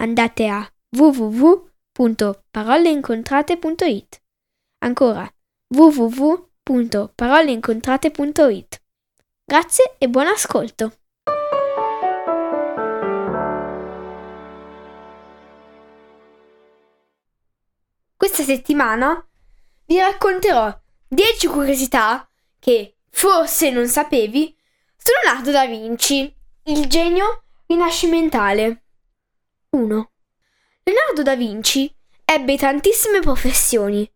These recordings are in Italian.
andate a www.paroleincontrate.it. Ancora www.paroleincontrate.it. Grazie e buon ascolto. Questa settimana vi racconterò 10 curiosità che forse non sapevi su Leonardo da Vinci, il genio rinascimentale. 1. Leonardo da Vinci ebbe tantissime professioni.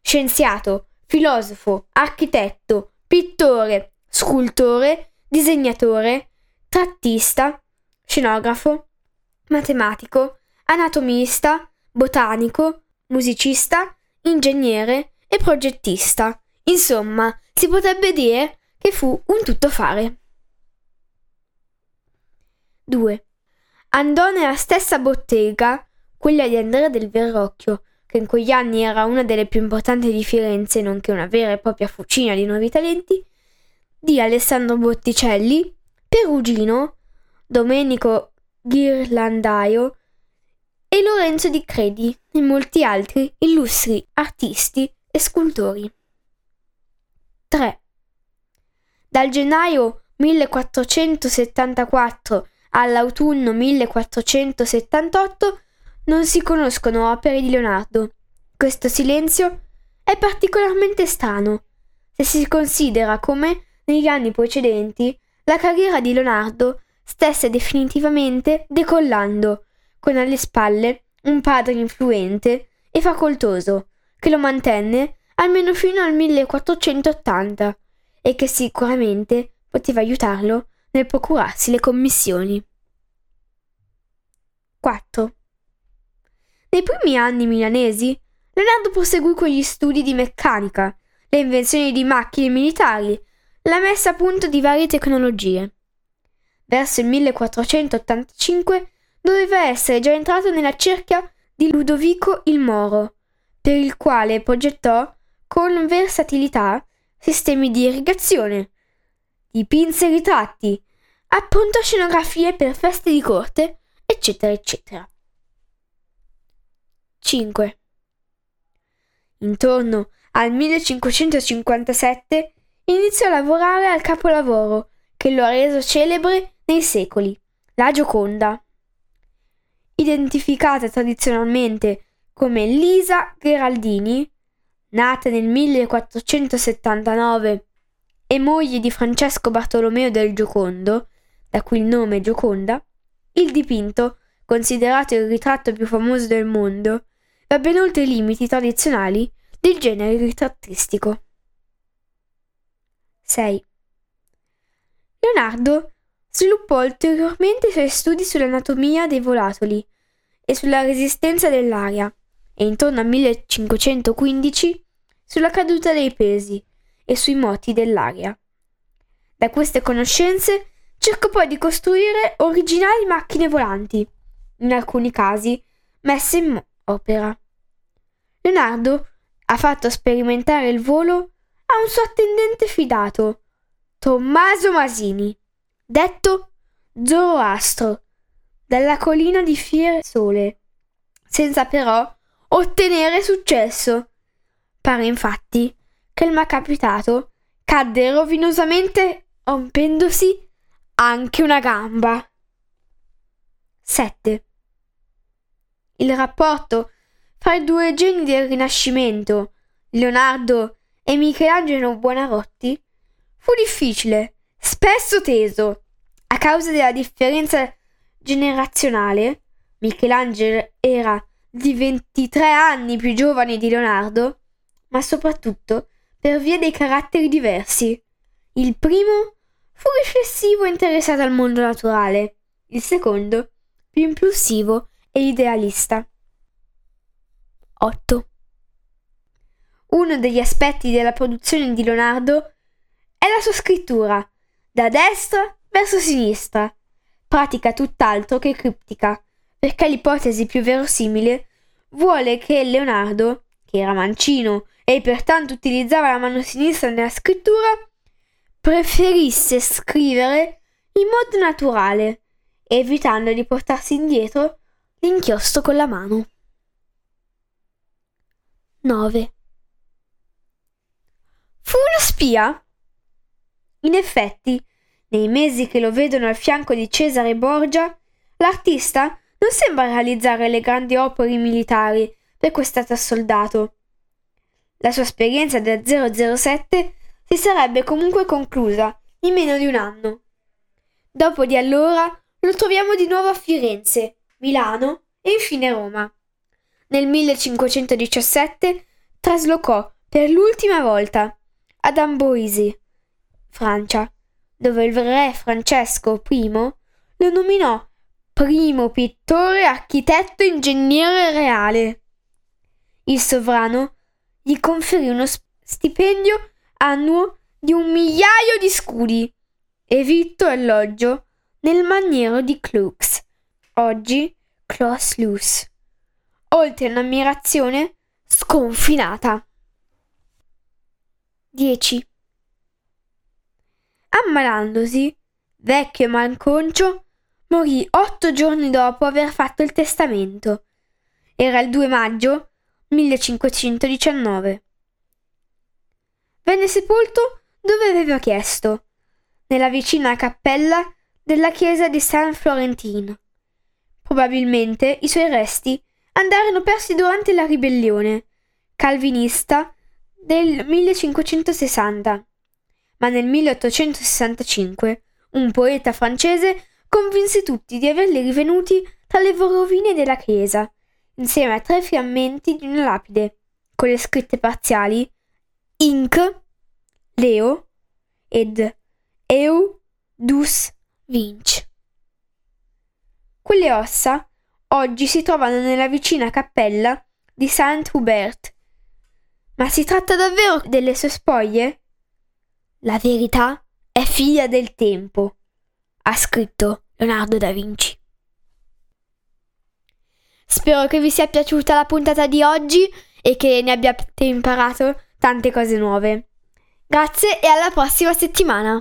Scienziato, filosofo, architetto, pittore, scultore, disegnatore, trattista, scenografo, matematico, anatomista, botanico, musicista, ingegnere e progettista. Insomma, si potrebbe dire che fu un tuttofare. 2 andò nella stessa bottega, quella di Andrea del Verrocchio, che in quegli anni era una delle più importanti di Firenze, nonché una vera e propria fucina di nuovi talenti, di Alessandro Botticelli, Perugino, Domenico Ghirlandaio e Lorenzo di Credi e molti altri illustri artisti e scultori. 3. Dal gennaio 1474 all'autunno 1478 non si conoscono opere di Leonardo. Questo silenzio è particolarmente strano se si considera come, negli anni precedenti, la carriera di Leonardo stesse definitivamente decollando, con alle spalle un padre influente e facoltoso, che lo mantenne almeno fino al 1480 e che sicuramente poteva aiutarlo nel procurarsi le commissioni. 4. Nei primi anni milanesi, Leonardo proseguì con gli studi di meccanica, le invenzioni di macchine militari, la messa a punto di varie tecnologie. Verso il 1485 doveva essere già entrato nella cerchia di Ludovico il Moro, per il quale progettò con versatilità sistemi di irrigazione, dipinse ritratti, appuntò scenografie per feste di corte, eccetera, eccetera. 5. Intorno al 1557 iniziò a lavorare al capolavoro che lo ha reso celebre nei secoli, la Gioconda. Identificata tradizionalmente come Lisa Gheraldini, nata nel 1479 e moglie di Francesco Bartolomeo del Giocondo, da cui il nome Gioconda, il dipinto, considerato il ritratto più famoso del mondo, va ben oltre i limiti tradizionali del genere ritrattistico. 6. Leonardo sviluppò ulteriormente i suoi studi sull'anatomia dei volatili e sulla resistenza dell'aria e intorno al 1515 sulla caduta dei pesi e sui moti dell'aria. Da queste conoscenze cercò poi di costruire originali macchine volanti, in alcuni casi messe in opera. Leonardo ha fatto sperimentare il volo a un suo attendente fidato, Tommaso Masini, detto Zoroastro, dalla collina di Fiesole, senza però ottenere successo. Pare infatti che il malcapitato cadde rovinosamente rompendosi anche una gamba. 7. Il rapporto fra i due geni del Rinascimento, Leonardo e Michelangelo Buonarroti, fu difficile, spesso teso, a causa della differenza generazionale. Michelangelo era di 23 anni più giovane di Leonardo, ma soprattutto per via dei caratteri diversi. Il primo fu riflessivo e interessato al mondo naturale, il secondo più impulsivo e idealista. 8. Uno degli aspetti della produzione di Leonardo è la sua scrittura, da destra verso sinistra, pratica tutt'altro che criptica, perché l'ipotesi più verosimile vuole che Leonardo, che era mancino e pertanto utilizzava la mano sinistra nella scrittura, preferisse scrivere in modo naturale, evitando di portarsi indietro l'inchiostro con la mano. 9. Fu uno spia? In effetti, nei mesi che lo vedono al fianco di Cesare Borgia, l'artista non sembra realizzare le grandi opere militari per cui è stato assoldato. La sua esperienza da 007 si sarebbe comunque conclusa in meno di un anno. Dopo di allora lo troviamo di nuovo a Firenze, Milano e infine Roma. Nel 1517 traslocò per l'ultima volta ad Amboise, Francia, dove il re Francesco I lo nominò primo pittore, architetto ingegnere reale. Il sovrano gli conferì uno stipendio annuo di un migliaio di scudi e vitto alloggio nel maniero di Klux, oggi Klaus Luz, oltre un'ammirazione sconfinata. 10. Ammalandosi, vecchio e malconcio, morì otto giorni dopo aver fatto il testamento. Era il 2 maggio 1519. Venne sepolto dove aveva chiesto, nella vicina cappella della chiesa di San Florentino. Probabilmente i suoi resti andarono persi durante la ribellione calvinista del 1560, ma nel 1865 un poeta francese convinse tutti di averli rivenuti tra le rovine della chiesa, insieme a tre frammenti di una lapide, con le scritte parziali Inc. Leo ed Eu Dus Vinci. Quelle ossa oggi si trovano nella vicina cappella di Saint Hubert. Ma si tratta davvero delle sue spoglie? La verità è figlia del tempo, ha scritto Leonardo da Vinci. Spero che vi sia piaciuta la puntata di oggi e che ne abbiate imparato tante cose nuove. Grazie e alla prossima settimana!